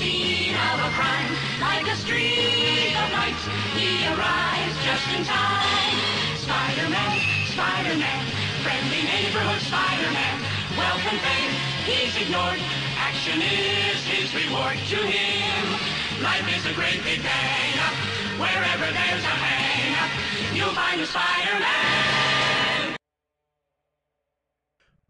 scene of a crime, like a streak of light, he arrives just in time. Spider-Man, Spider-Man, friendly neighborhood Spider-Man. And fame, he's ignored. Action is his reward to him. Life is a great big bang. Wherever there's a hang, you'll find a Spider-Man.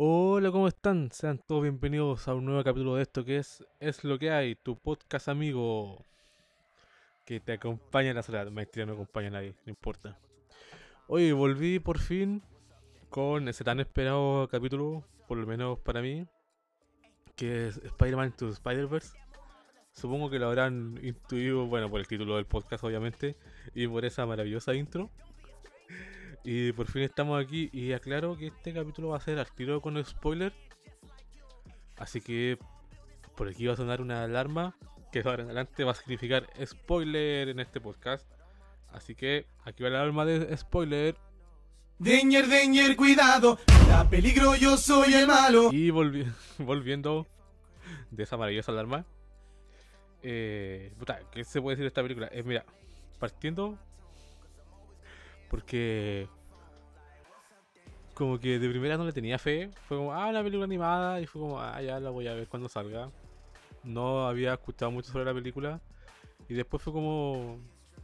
Hola, ¿cómo están? Sean todos bienvenidos a un nuevo capítulo de esto que es Es lo que hay, tu podcast amigo que te acompaña en la soledad. Maestría no acompaña a nadie, no importa. Hoy volví por fin con ese tan esperado capítulo, por lo menos para mí, que es Spider-Man to Spider-Verse. Supongo que lo habrán intuido, bueno, por el título del podcast obviamente, y por esa maravillosa intro. Y por fin estamos aquí y aclaro que este capítulo va a ser al tiro con spoiler. Así que por aquí va a sonar una alarma que de ahora en adelante va a significar spoiler en este podcast. Así que aquí va la alarma de spoiler. Danger, danger, cuidado, da peligro, yo soy el malo. Y volvi- volviendo de esa maravillosa alarma. Eh, puta, ¿qué se puede decir de esta película? Eh, mira, partiendo porque como que de primera no le tenía fe. Fue como, ah, una película animada. Y fue como, ah, ya la voy a ver cuando salga. No había escuchado mucho sobre la película. Y después fue como,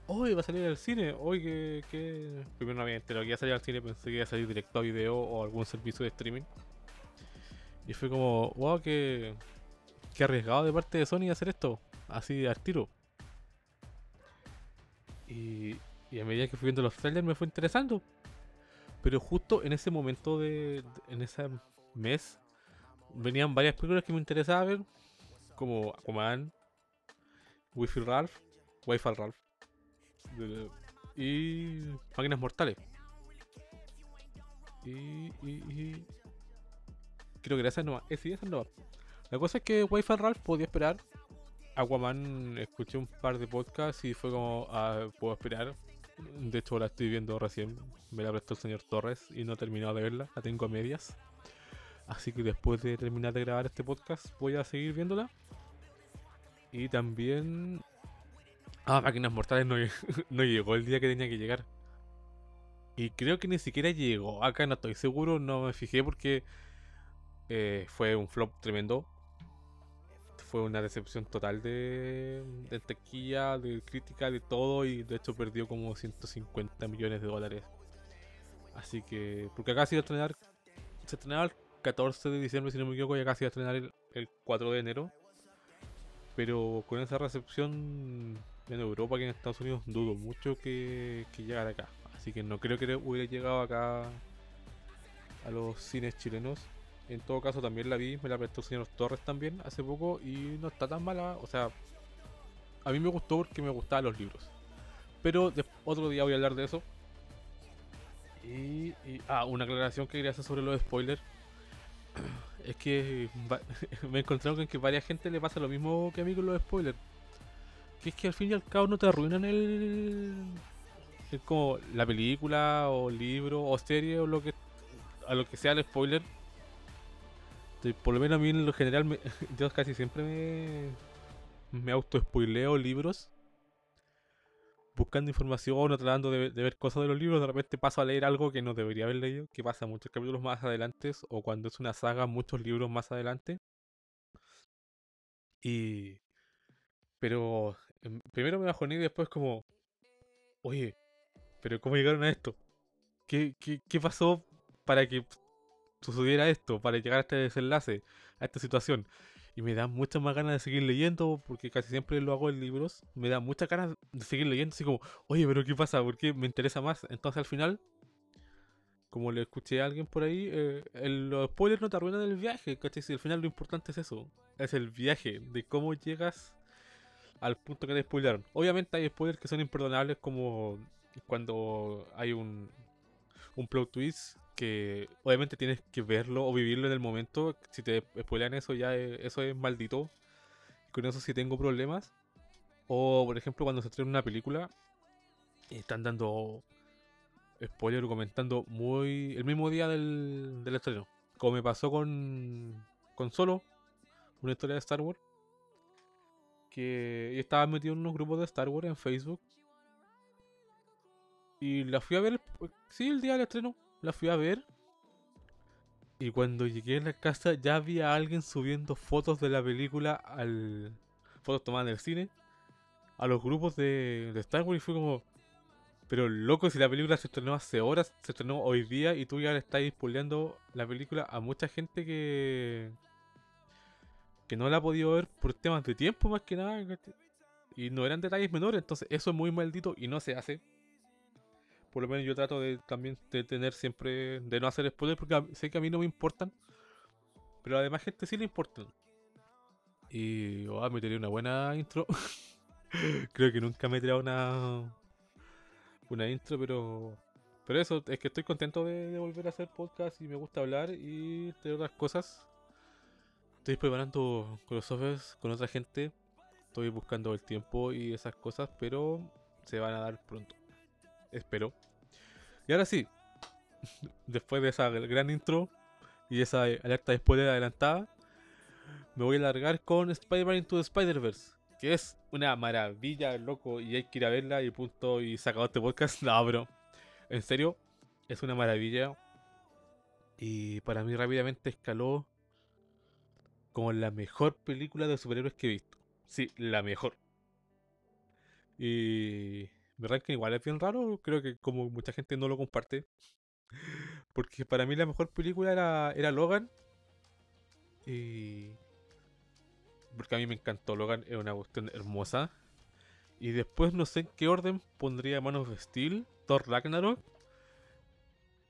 hoy va a salir al cine. Hoy que, que... Primero no había enterado que iba a salir al cine. Pensé que iba a salir directo a video o algún servicio de streaming. Y fue como, wow, que, que arriesgado de parte de Sony hacer esto. Así al tiro. Y, y a medida que fui viendo los trailers me fue interesando. Pero justo en ese momento de. en ese mes. Venían varias películas que me interesaba ver. Como Aquaman. Wi-Fi Ralph. Wi-Fi Ralph. y. Máquinas Mortales. Y. y, y creo que esas no eh, sí, esas no La cosa es que Wi-Fi Ralph podía esperar. Aquaman escuché un par de podcasts y fue como, ah, puedo esperar. De hecho la estoy viendo recién. Me la prestó el señor Torres y no he terminado de verla. La tengo a medias. Así que después de terminar de grabar este podcast voy a seguir viéndola. Y también... Ah, Máquinas Mortales no, no llegó el día que tenía que llegar. Y creo que ni siquiera llegó. Acá no estoy seguro, no me fijé porque eh, fue un flop tremendo. Fue una decepción total de, de taquilla, de crítica, de todo. Y de hecho perdió como 150 millones de dólares. Así que, porque acá se iba a estrenar, se estrenaba el 14 de diciembre, si no me equivoco, y acá se iba a estrenar el, el 4 de enero. Pero con esa recepción en Europa que en Estados Unidos, dudo mucho que, que llegara acá. Así que no creo que hubiera llegado acá a los cines chilenos. En todo caso, también la vi, me la prestó el señor Torres también hace poco y no está tan mala. O sea, a mí me gustó porque me gustaban los libros. Pero otro día voy a hablar de eso. Y, ah, una aclaración que quería hacer sobre los spoilers. Es que va- me he encontrado con que varias gente le pasa lo mismo que a mí con los spoilers. Que es que al fin y al cabo no te arruinan el, el como la película o libro o serie o lo que a lo que sea el spoiler. Por lo menos a mí en lo general me- yo casi siempre me me auto spoileo libros buscando información o tratando de, de ver cosas de los libros, de repente paso a leer algo que no debería haber leído, que pasa muchos capítulos más adelante, o cuando es una saga, muchos libros más adelante. Y. Pero. em, Primero me bajoné y después, como. Oye, pero ¿cómo llegaron a esto? ¿Qué, qué, qué pasó para que sucediera esto? Para llegar a este desenlace, a esta situación. Y me da muchas más ganas de seguir leyendo, porque casi siempre lo hago en libros. Me da muchas ganas de seguir leyendo, así como, oye, pero ¿qué pasa? ¿Por qué me interesa más? Entonces al final, como le escuché a alguien por ahí, eh, los spoilers no te arruinan el viaje, ¿cachai? Si al final lo importante es eso, es el viaje, de cómo llegas al punto que te spoilaron. Obviamente hay spoilers que son imperdonables como cuando hay un, un plot twist que obviamente tienes que verlo o vivirlo en el momento. Si te spoilan eso ya es, eso es maldito. Con eso sí tengo problemas. O por ejemplo cuando se estrena una película están dando spoiler o comentando muy el mismo día del, del estreno. Como me pasó con, con Solo, una historia de Star Wars. Que yo estaba metido en unos grupos de Star Wars en Facebook. Y la fui a ver, sí, el día del estreno. La fui a ver. Y cuando llegué a la casa ya había alguien subiendo fotos de la película al... Fotos tomadas en el cine. A los grupos de, de Star Wars y fue como... Pero loco, si la película se estrenó hace horas, se estrenó hoy día y tú ya le estás spoileando la película a mucha gente que que no la ha podido ver por temas de tiempo más que nada. Y no eran detalles menores, entonces eso es muy maldito y no se hace. Por lo menos yo trato de también de tener siempre, de no hacer spoilers porque sé que a mí no me importan. Pero a la demás gente sí le importan. Y oh, me tiré una buena intro. Creo que nunca me he tirado una, una intro, pero pero eso, es que estoy contento de, de volver a hacer podcast y me gusta hablar y de otras cosas. Estoy preparando crossovers con otra gente. Estoy buscando el tiempo y esas cosas, pero se van a dar pronto. Espero. Y ahora sí, después de esa gran intro y esa alerta de spoiler adelantada, me voy a largar con Spider-Man Into the Spider-Verse, que es una maravilla, loco, y hay que ir a verla y punto, y sacado este podcast. No, bro. En serio, es una maravilla. Y para mí rápidamente escaló como la mejor película de superhéroes que he visto. Sí, la mejor. Y mi ranking igual es bien raro, creo que como mucha gente no lo comparte. Porque para mí la mejor película era, era Logan. Y... Porque a mí me encantó Logan, es una cuestión hermosa. Y después no sé en qué orden pondría Manos of Steel, Thor Ragnarok.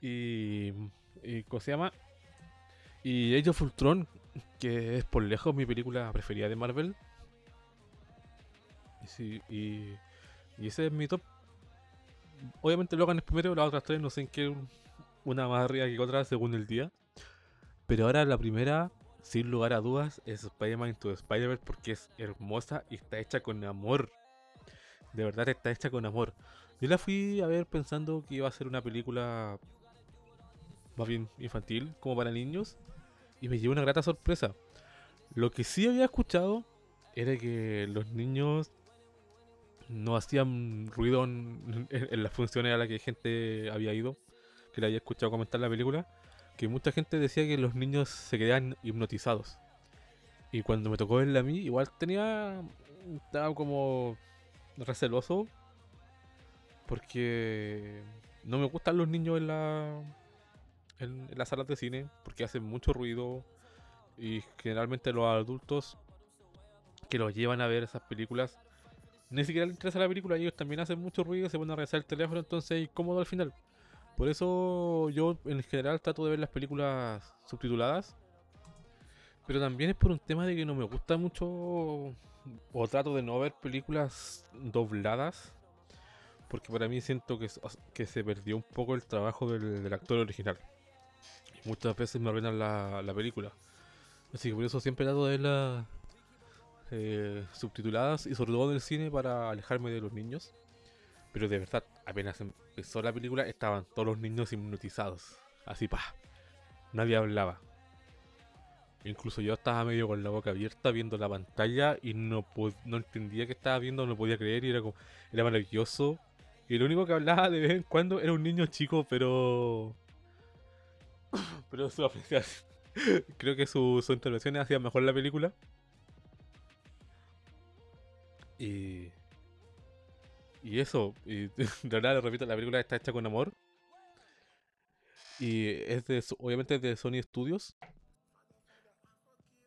Y... y ¿Cómo se llama? Y Age of Ultron, que es por lejos mi película preferida de Marvel. Sí, y, y ese es mi top. Obviamente Logan es primero, las otras tres no sé en qué una más arriba que otra según el día. Pero ahora la primera, sin lugar a dudas, es Spider-Man Into Spider-Verse porque es hermosa y está hecha con amor. De verdad está hecha con amor. Yo la fui a ver pensando que iba a ser una película más bien infantil, como para niños. Y me llevó una grata sorpresa. Lo que sí había escuchado era que los niños no hacían ruido en, en- en las funciones a las que gente había ido, que le había escuchado comentar la película, que mucha gente decía que los niños se quedaban hipnotizados. Y cuando me tocó verla a mí, igual tenía. Estaba como receloso. Porque no me gustan los niños en la. En, en las salas de cine. Porque hacen mucho ruido. Y generalmente los adultos que los llevan a ver esas películas. Ni siquiera les interesa la película. Ellos también hacen mucho ruido. Se ponen a revisar el teléfono. Entonces es incómodo al final. Por eso yo en general trato de ver las películas subtituladas. Pero también es por un tema de que no me gusta mucho o trato de no ver películas dobladas. Porque para mí siento que, que se perdió un poco el trabajo del, actor original. Muchas veces me arruinan la, la película. Así que por eso siempre trato de verlas eh, subtituladas y sobre todo en el cine para alejarme de los niños. Pero de verdad, apenas empezó la película estaban todos los niños hipnotizados. Así pa. Nadie hablaba. Incluso yo estaba medio con la boca abierta viendo la pantalla y no, no entendía qué estaba viendo, no podía creer y era como, era maravilloso. Y lo único que hablaba de vez en cuando era un niño chico, pero... Pero su apreciación... Creo que su, su intervención hacía mejor la película. Y... Y eso, y de verdad repito, la película está hecha con amor. Y es de, obviamente es de Sony Studios.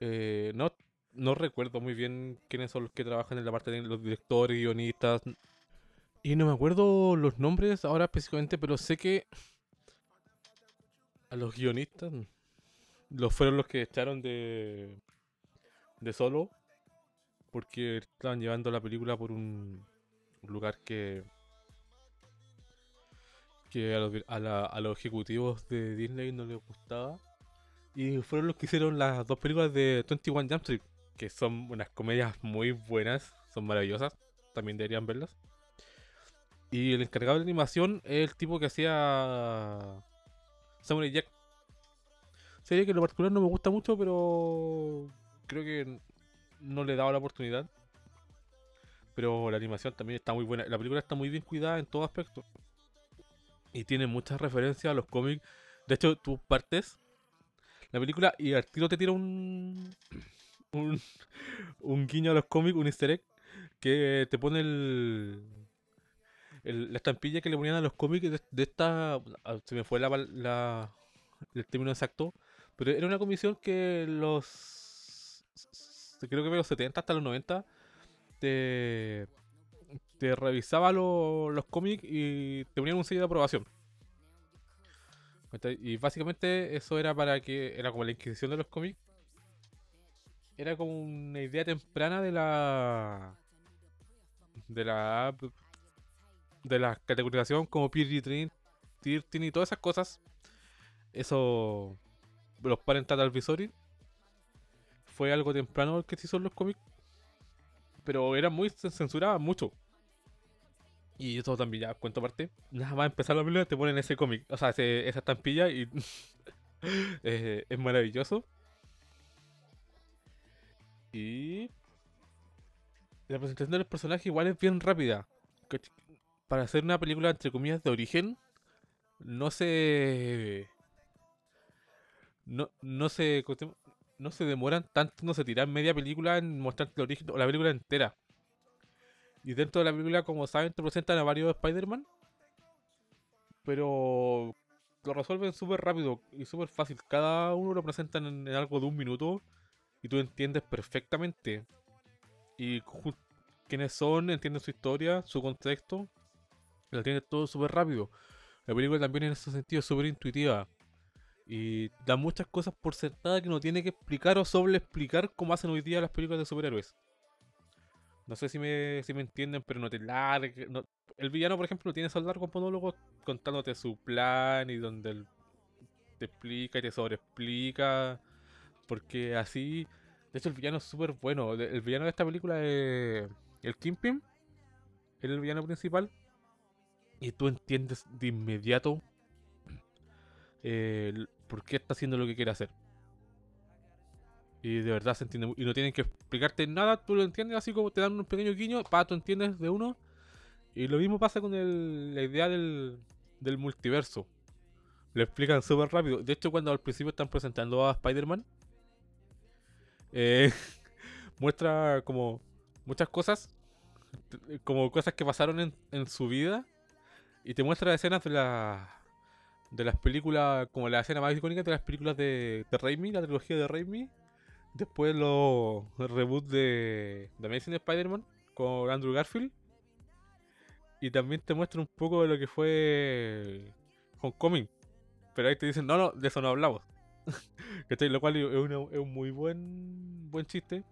Eh, no, no recuerdo muy bien quiénes son los que trabajan en la parte de los directores, guionistas. Y no me acuerdo los nombres ahora específicamente, pero sé que a los guionistas los fueron los que echaron de de solo porque estaban llevando la película por un lugar que que a los, a la- a los ejecutivos de Disney no les gustaba. Y fueron los que hicieron las dos películas de 21 Jump Street que son unas comedias muy buenas son maravillosas también deberían verlas. Y el encargado de animación es el tipo que hacía Samurai Jack. Serie que en lo particular no me gusta mucho pero creo que no le he dado la oportunidad pero la animación también está muy buena. La película está muy bien cuidada en todo aspecto. Y tiene muchas referencias a los cómics. De hecho, tú partes la película y al tiro te tira un, un, un guiño a los cómics, un easter egg, que te pone el, la estampilla que le ponían a los cómics de, esta... ah, Se me fue la, la- el término exacto. Pero era una comisión que los... Creo que de los 70 hasta los 90 te, te revisaba lo- los cómics y te ponían un sello de aprobación. Y básicamente eso era para que, era como la inquisición de los cómics. Era como una idea temprana de la de la de la categorización como PG-13 13 y todas esas cosas. Eso los parental advisory fue algo temprano que se hizo los cómics pero era muy se censuraba mucho. Y eso también ya cuento aparte. Nada más empezar la película te ponen ese cómic, o sea, esa estampilla y es maravilloso. Y la presentación del personaje igual es bien rápida. Para hacer una película entre comillas de origen, no se no, no se. No se demoran tanto, no se tiran media película en mostrarte el origen o la película entera. Y dentro de la película, como saben, te presentan a varios Spider-Man. Pero lo resuelven súper rápido y súper fácil. Cada uno lo presentan en, algo de un minuto y tú entiendes perfectamente. Y quiénes son, entiendes su historia, su contexto. Lo entiendes todo súper rápido. La película también en ese sentido es súper intuitiva. Y da muchas cosas por sentada que no tiene que explicar o sobre explicar como hacen hoy día las películas de superhéroes. No sé si me, si me entienden, pero no te largue. no- El villano, por ejemplo, tiene esos largos monólogos contándote su plan y donde él te explica y te sobreexplica. Porque así. De hecho, el villano es súper bueno. El villano de esta película es. El Kingpin. Es el villano principal. Y tú entiendes de inmediato eh, por qué está haciendo lo que quiere hacer. Y de verdad se entiende. Y no tienen que explicarte nada, tú lo entiendes así como te dan un pequeño guiño, pa, tú entiendes de uno. Y lo mismo pasa con el- la idea del, multiverso. Lo explican súper rápido. De hecho, cuando al principio están presentando a Spider-Man, eh, muestra como muchas cosas, como cosas que pasaron en su vida. Y te muestra escenas de la de las películas, como la escena más icónica de las películas de, de Raimi, la trilogía de Raimi. Después los reboots de, de Amazing Spider-Man con Andrew Garfield. Y también te muestra un poco de lo que fue Homecoming. Pero ahí te dicen, no, no, de eso no hablamos. Lo cual es, una- es un muy buen, buen chiste.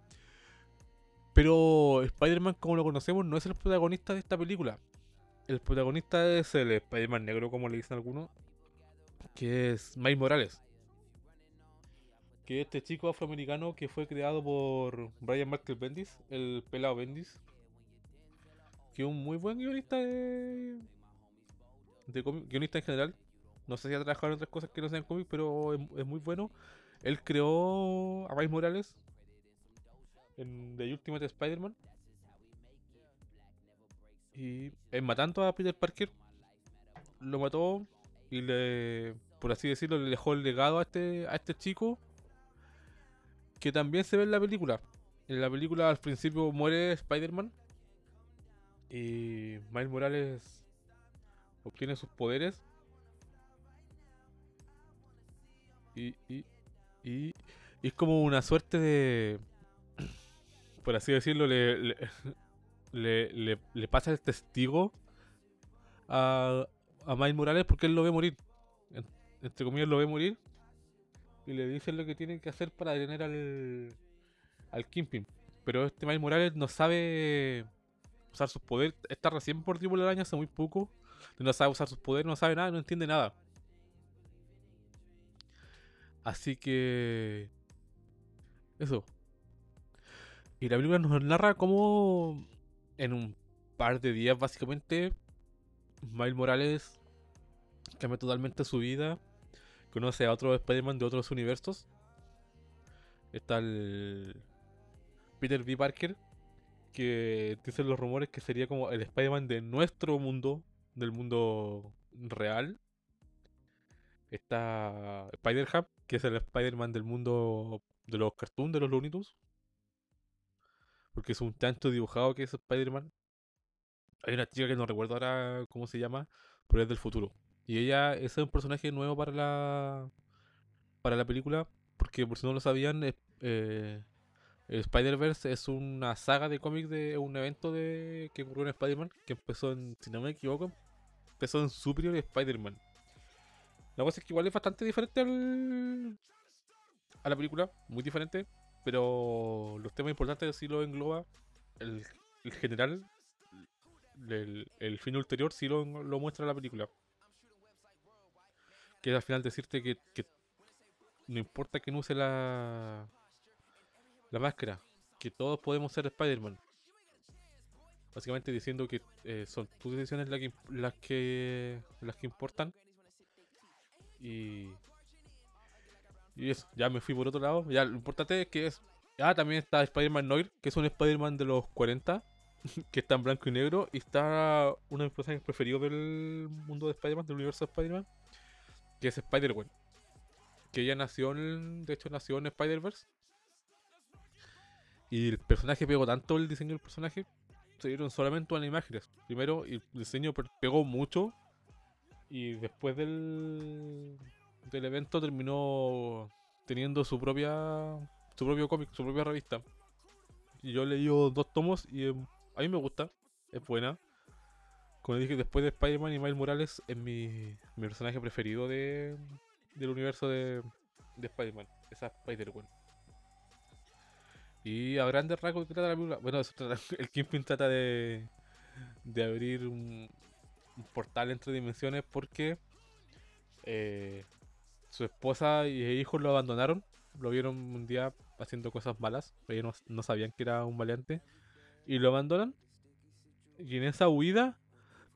Pero Spider-Man, como lo conocemos, no es el protagonista de esta película. El protagonista es el Spider-Man negro, como le dicen algunos, que es Miles Morales. Que es este chico afroamericano que fue creado por Brian Michael Bendis, el pelado Bendis. Que es un muy buen guionista de. de guionista en general. No sé si ha trabajado en otras cosas que no sean cómics, pero es, es muy bueno. Él creó a Miles Morales en The Ultimate Spider-Man. Y en matando a Peter Parker, lo mató y le, por así decirlo, le dejó el legado a este, a este chico que también se ve en la película. En la película al principio muere Spider-Man y Miles Morales obtiene sus poderes y, y, y, es como una suerte de, por así decirlo, le, le, le, le- le pasa el testigo a, a Miles Morales porque él lo ve morir. En- entre comillas lo ve morir. Y le dice lo que tiene que hacer para detener al, al Kingpin. Pero este Miles Morales no sabe usar sus poderes. Está recién por tipo la araña hace muy poco. No sabe usar sus poderes, no sabe nada, no entiende nada. Así que. Eso. Y la película nos narra cómo en un par de días, básicamente, Miles Morales cambia totalmente su vida. Conoce a otro Spider-Man de otros universos. Está el Peter B. Parker, que dicen los rumores que sería como el Spider-Man de nuestro mundo, del mundo real. Está Spider-Ham, que es el Spider-Man del mundo de los cartoons, de los Looney Tunes. Porque es un tanto dibujado que es Spider-Man. Hay una chica que no recuerdo ahora cómo se llama, pero es del futuro. Y ella es un personaje nuevo para la para la película, porque por si no lo sabían, eh, Spider-Verse es una saga de cómics de un evento de que ocurrió en Spider-Man, que empezó en, si no me equivoco, empezó en Superior Spider-Man. La cosa es que igual es bastante diferente al, a la película, muy diferente, pero los temas importantes sí lo engloba. El, general, el, fin ulterior sí lo, lo, muestra la película. Que al final decirte que, no importa que no use la, la máscara, que todos podemos ser Spider-Man. Básicamente diciendo que eh, son tus decisiones las que, las que las que importan. Y y eso, ya me fui por otro lado. Ya lo importante es que es. Ah, también está Spider-Man Noir, que es un Spider-Man de los 40, que está en blanco y negro. Y está uno de mis personajes preferidos del mundo de Spider-Man, del universo de Spider-Man, que es Spider-Man. Que ella nació en. De hecho, nació en Spider-Verse. Y el personaje pegó tanto el diseño del personaje. Se dieron solamente unas imágenes. Primero, el diseño pegó mucho. Y después del del evento terminó teniendo su propia su propio cómic, su propia revista. Y yo leí dos tomos y em, a mí me gusta, es buena. Como dije, después de Spider-Man y Miles Morales es mi, mi personaje preferido de, del universo de, de Spider-Man, esa Spider-Man. Y a grandes rasgos trata la película. Bueno, el Kingpin trata de, de abrir un, un portal entre dimensiones porque eh, su esposa y hijos lo abandonaron. Lo vieron un día haciendo cosas malas. Ellos no, sabían que era un valiente. Y lo abandonan. Y en esa huida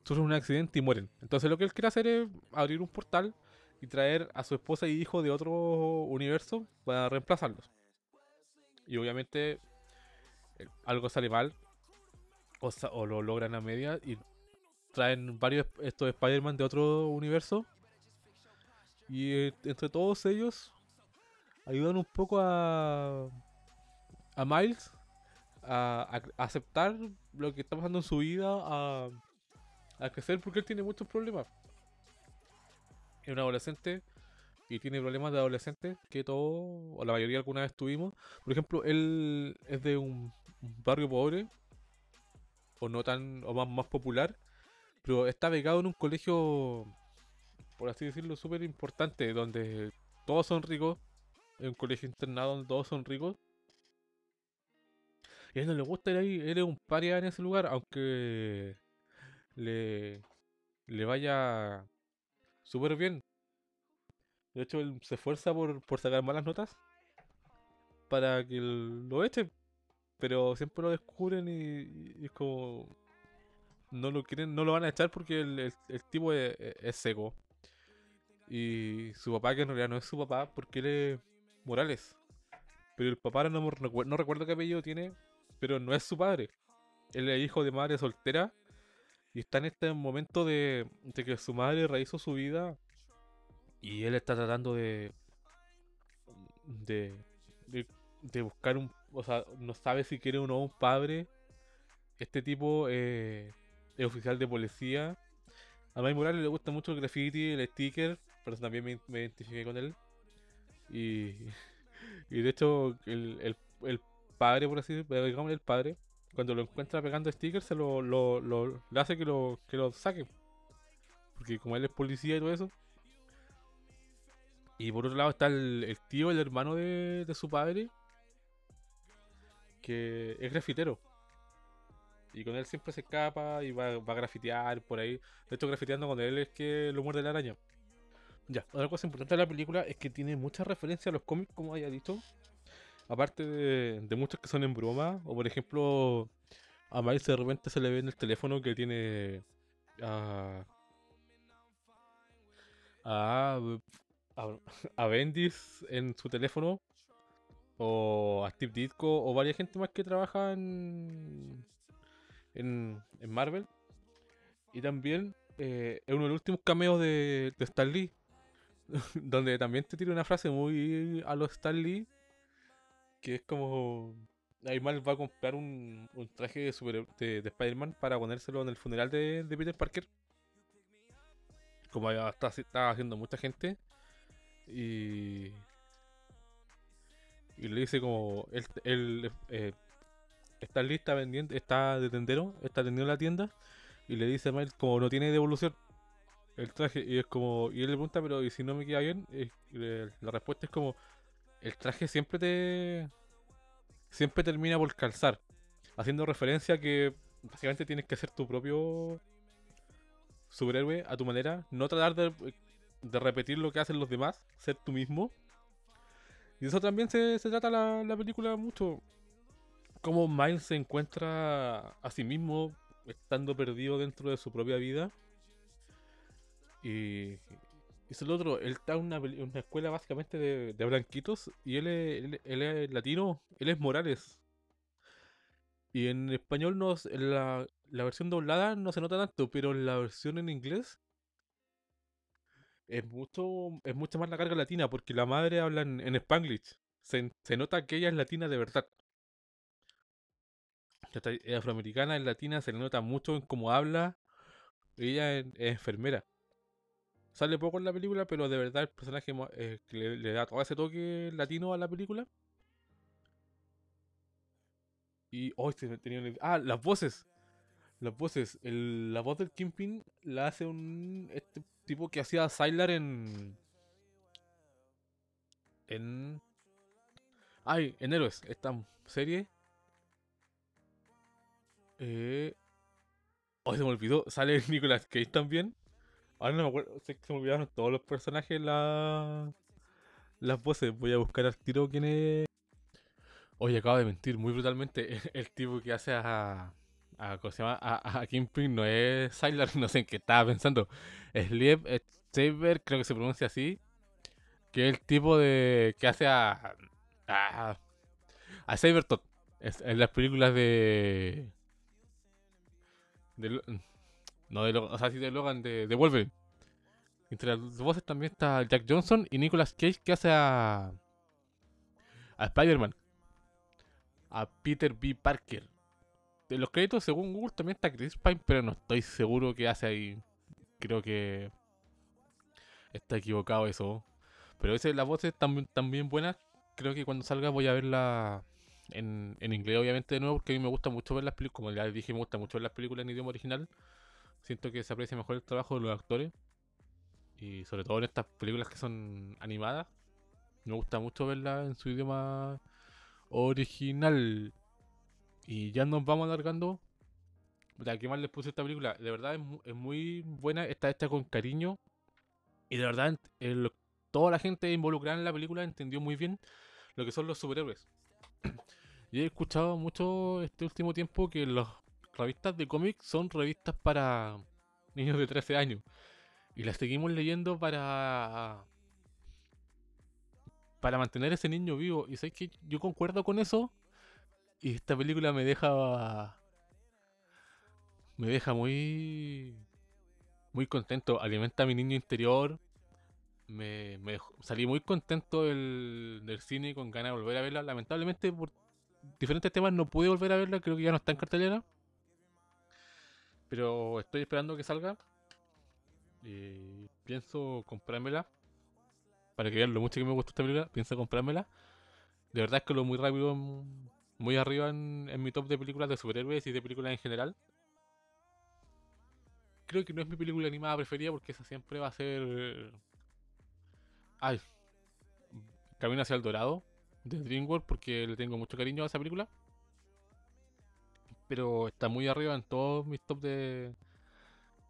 sufren un accidente y mueren. Entonces lo que él quiere hacer es abrir un portal y traer a su esposa y hijo de otro universo para reemplazarlos. Y obviamente eh, algo sale mal o, lo logran a media y traen varios estos Spider-Man de otro universo y eh, entre todos ellos ayudan un poco a, a Miles a, aceptar lo que está pasando en su vida, a, a crecer porque él tiene muchos problemas. Es un adolescente y tiene problemas de adolescente que todos, o la mayoría alguna vez tuvimos. Por ejemplo, él es de un, barrio pobre, o no tan, o más, más popular, pero está becado en un colegio por así decirlo, súper importante, donde todos son ricos, en un colegio internado donde todos son ricos. Y a él no le gusta ir ahí, él es un paria en ese lugar, aunque le, le vaya súper bien. De hecho, él se esfuerza por, por sacar malas notas para que lo echen. Pero siempre lo descubren y, es como. No lo quieren, no lo van a echar porque el, tipo es, es, seco. Y su papá, que en realidad no es su papá, porque él es Morales. Pero el papá no, no recuerdo qué apellido tiene, pero no es su padre. Él es hijo de madre soltera y está en este momento de, que su madre rehizo su vida y él está tratando de, de, de, buscar un, o sea, no sabe si quiere o no un padre. Este tipo eh, es oficial de policía. A May Morales le gusta mucho el graffiti, el sticker pero también me, me identifiqué con él. Y, y de hecho, el, el, padre, por así decirlo, el padre, cuando lo encuentra pegando stickers, se lo, lo, lo, le hace que lo, que lo saque. Porque como él es policía y todo eso. Y por otro lado está el, tío, el hermano de, de su padre. que es grafitero. Y con él siempre se escapa y va, va a grafitear por ahí. De hecho, grafiteando con él es que lo muerde la araña. Ya, otra cosa importante de la película es que tiene muchas referencias a los cómics, como haya dicho. Aparte de, muchos que son en broma, o por ejemplo, a Miles de repente se le ve en el teléfono que tiene a. a. a, Bendis en su teléfono, o a Steve Ditko, o varias gente más que trabaja en. en, en Marvel. Y también eh, es uno de los últimos cameos de, de Stan Lee, donde también te tira una frase muy a los Stan Lee, que es como... Aymal va a comprar un, traje de, super, de, de Spider-Man para ponérselo en el funeral de, Peter Parker. Como está, está haciendo mucha gente. Y... Y le dice como... Él, eh, está vendiendo, está de tendero, está atendiendo la tienda. Y le dice a Miles como no tiene devolución el traje. Y es como. Y él le pregunta, pero ¿y si no me queda bien? La respuesta es como. El traje siempre te. Siempre termina por calzar. Haciendo referencia a que básicamente tienes que ser tu propio superhéroe a tu manera. No tratar de, repetir lo que hacen los demás. Ser tú mismo. Y eso también se, trata la, la película mucho. Cómo Miles se encuentra a sí mismo estando perdido dentro de su propia vida. Y es el otro, él está en una, escuela básicamente de, blanquitos y él es, latino, él es Morales. Y en español no, en la, versión doblada no se nota tanto, pero en la versión en inglés es mucho, es mucha más la carga latina porque la madre habla en, en Spanglish. Se, nota que ella es latina de verdad. Es afroamericana, es latina, se le nota mucho en cómo habla. Ella es enfermera. Sale poco en la película, pero de verdad el personaje eh, le, da todo ese toque latino a la película. Y hoy se me tenía Ah, las voces. Las voces. La voz del Kingpin la hace un este tipo que hacía Sylar en. En. Ay, en Héroes, esta serie. Eh. Hoy se me olvidó. Sale Nicolas Cage también. Ahora no me acuerdo. que se me olvidaron todos los personajes la... las voces. Voy a buscar al tiro quién es. Oye, acabo de mentir muy brutalmente. El, tipo que hace a. a ¿Cómo se llama? A, a Kingpin no es Sylar, no sé en qué estaba pensando. Es Liev Saber, creo que se pronuncia así. Que es el tipo de. que hace a. a. a Sabertot. En las películas de. de no de Logan, o sea, sí de Logan, de, de Wolverine. Entre las voces también está Jack Johnson y Nicolas Cage que hace a. a Spider-Man. A Peter B. Parker. De los créditos, según Google, también está Chris Pine, pero no estoy seguro qué hace ahí. Creo que. Está equivocado eso. Pero ese, las voces también, también buenas. Creo que cuando salga voy a verla en, en inglés, obviamente, de nuevo, porque a mí me gusta mucho ver las películas. Como ya dije, me gusta mucho ver las películas en idioma original. Siento que se aprecia mejor el trabajo de los actores. Y sobre todo en estas películas que son animadas. Me gusta mucho verlas en su idioma original. Y ya nos vamos alargando. Puta, ¿Qué más les puse a esta película? De verdad es, es muy buena. Está hecha con cariño. Y de verdad, toda la gente involucrada en la película entendió muy bien lo que son los superhéroes. y he escuchado mucho este último tiempo que las revistas de cómics son revistas para niños de 13 años. Y las seguimos leyendo para. para mantener ese niño vivo. Y sé que yo concuerdo con eso. Y esta película me deja. me deja muy. muy contento. Alimenta a mi niño interior. Me, me salí muy contento del, del cine con ganas de volver a verla. Lamentablemente, por diferentes temas, no pude volver a verla. Creo que ya no está en cartelera. Pero estoy esperando que salga. Y pienso comprármela. Para que vean lo mucho que me gustó esta película, pienso comprármela. De verdad es que lo muy rápido, muy arriba en, en mi top de películas de superhéroes y de películas en general. Creo que no es mi película animada preferida porque esa siempre va a ser. Ay. Camino hacia el Dorado de DreamWorks porque le tengo mucho cariño a esa película. Pero está muy arriba en todos mis top de,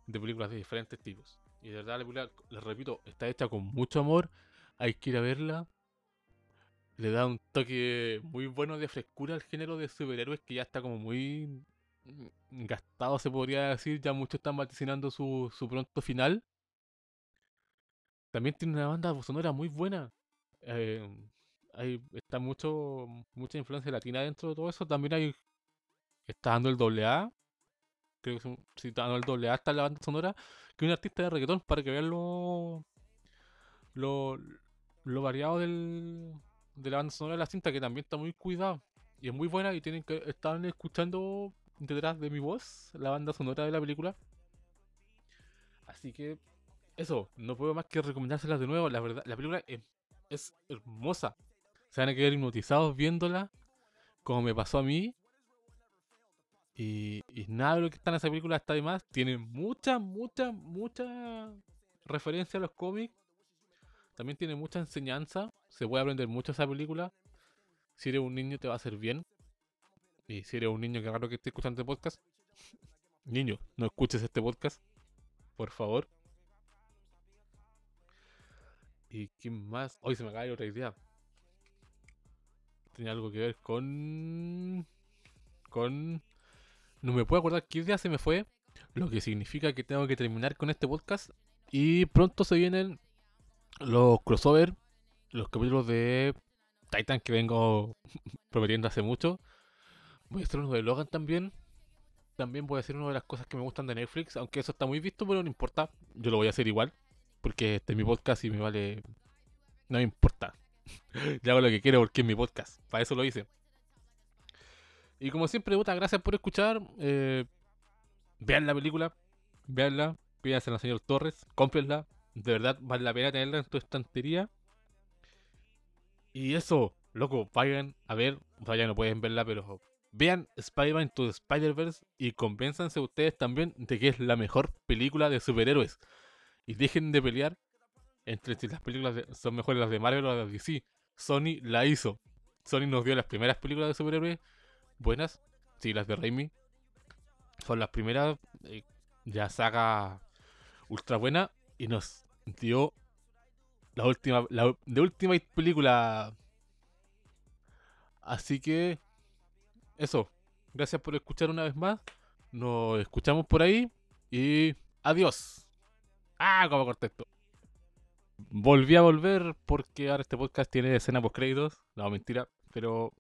de películas de diferentes tipos. Y de verdad la película, les repito, está hecha con mucho amor. Hay que ir a verla. Le da un toque muy bueno de frescura al género de superhéroes que ya está como muy gastado, se podría decir. Ya muchos están vaticinando su, su pronto final. También tiene una banda sonora muy buena. Eh, hay, está mucho mucha influencia latina dentro de todo eso. También hay está dando el doble A. Creo que sí, está dando el doble A está la banda sonora. Que un artista de reggaetón para que vean lo, lo, lo variado del, de la banda sonora de la cinta, que también está muy cuidado. Y es muy buena y tienen que están escuchando detrás de mi voz la banda sonora de la película. Así que eso, no puedo más que recomendárselas de nuevo. La verdad, la película es, es hermosa. Se van a quedar hipnotizados viéndola, como me pasó a mí. Y, y nada de lo que está en esa película está de más. Tiene mucha, mucha, mucha referencia a los cómics. También tiene mucha enseñanza. Se puede aprender mucho esa película. Si eres un niño te va a hacer bien. Y si eres un niño que raro que esté escuchando este podcast. Niño, no escuches este podcast. Por favor. ¿Y quién más? Hoy se me ir otra idea. Tenía algo que ver con. Con. No me puedo acordar qué idea se me fue. Lo que significa que tengo que terminar con este podcast. Y pronto se vienen los crossover. Los capítulos de Titan que vengo prometiendo hace mucho. Voy a hacer uno de Logan también. También voy a hacer una de las cosas que me gustan de Netflix. Aunque eso está muy visto, pero no importa. Yo lo voy a hacer igual. Porque este es mi podcast y me vale. No me importa. Yo hago lo que quiero porque es mi podcast. Para eso lo hice. Y como siempre, puta, gracias por escuchar. Eh, vean la película. Veanla. Pídanse a la señor Torres. Cómprenla. De verdad, vale la pena tenerla en tu estantería. Y eso, loco, vayan a ver. O sea, ya no pueden verla, pero vean Spider-Man to Spider-Verse y convénzanse ustedes también de que es la mejor película de superhéroes. Y dejen de pelear entre si las películas son mejores las de Marvel o las de DC. Sony la hizo. Sony nos dio las primeras películas de superhéroes buenas. Sí, las de Raimi. Son las primeras eh, ya saga ultra buena. Y nos dio la última, la de última película. Así que eso. Gracias por escuchar una vez más. Nos escuchamos por ahí. Y adiós. Ah, cómo corté esto. Volví a volver porque ahora este podcast tiene escena post créditos. No, mentira. Pero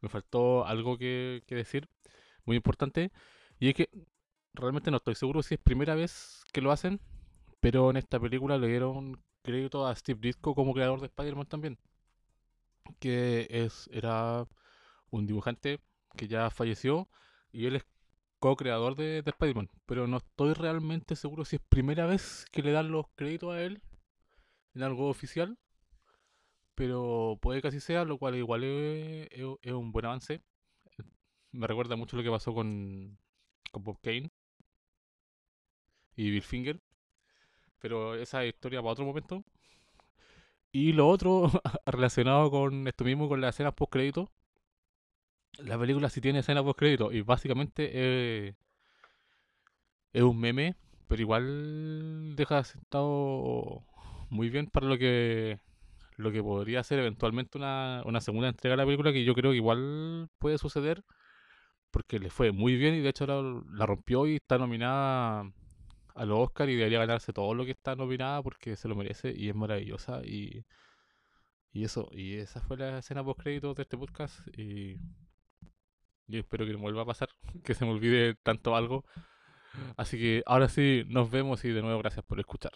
me faltó algo que, decir. Muy importante. Y es que realmente no estoy seguro si es primera vez que lo hacen. Pero en esta película le dieron crédito a Steve Ditko como creador de Spider-Man también. Que es, era un dibujante que ya falleció. Y él es co-creador de, de Spider-Man. Pero no estoy realmente seguro si es primera vez que le dan los créditos a él en algo oficial. Pero puede que así sea, lo cual igual es, un buen avance. Me recuerda mucho lo que pasó con, con Bob Kane y Bill Finger. Pero esa historia para otro momento. Y lo otro relacionado con esto mismo, con las escenas post crédito. La película sí tiene escenas post crédito y básicamente eh, es un meme, pero igual deja sentado muy bien para lo que lo que podría ser eventualmente una, una segunda entrega de la película que yo creo que igual puede suceder porque le fue muy bien y de hecho la, rompió y está nominada a los Oscar y debería ganarse todo lo que está nominada porque se lo merece y es maravillosa y, y eso, y esa fue la escena post créditos de este podcast y yo espero que no vuelva a pasar, que se me olvide tanto algo. Así que ahora sí, nos vemos y de nuevo gracias por escuchar.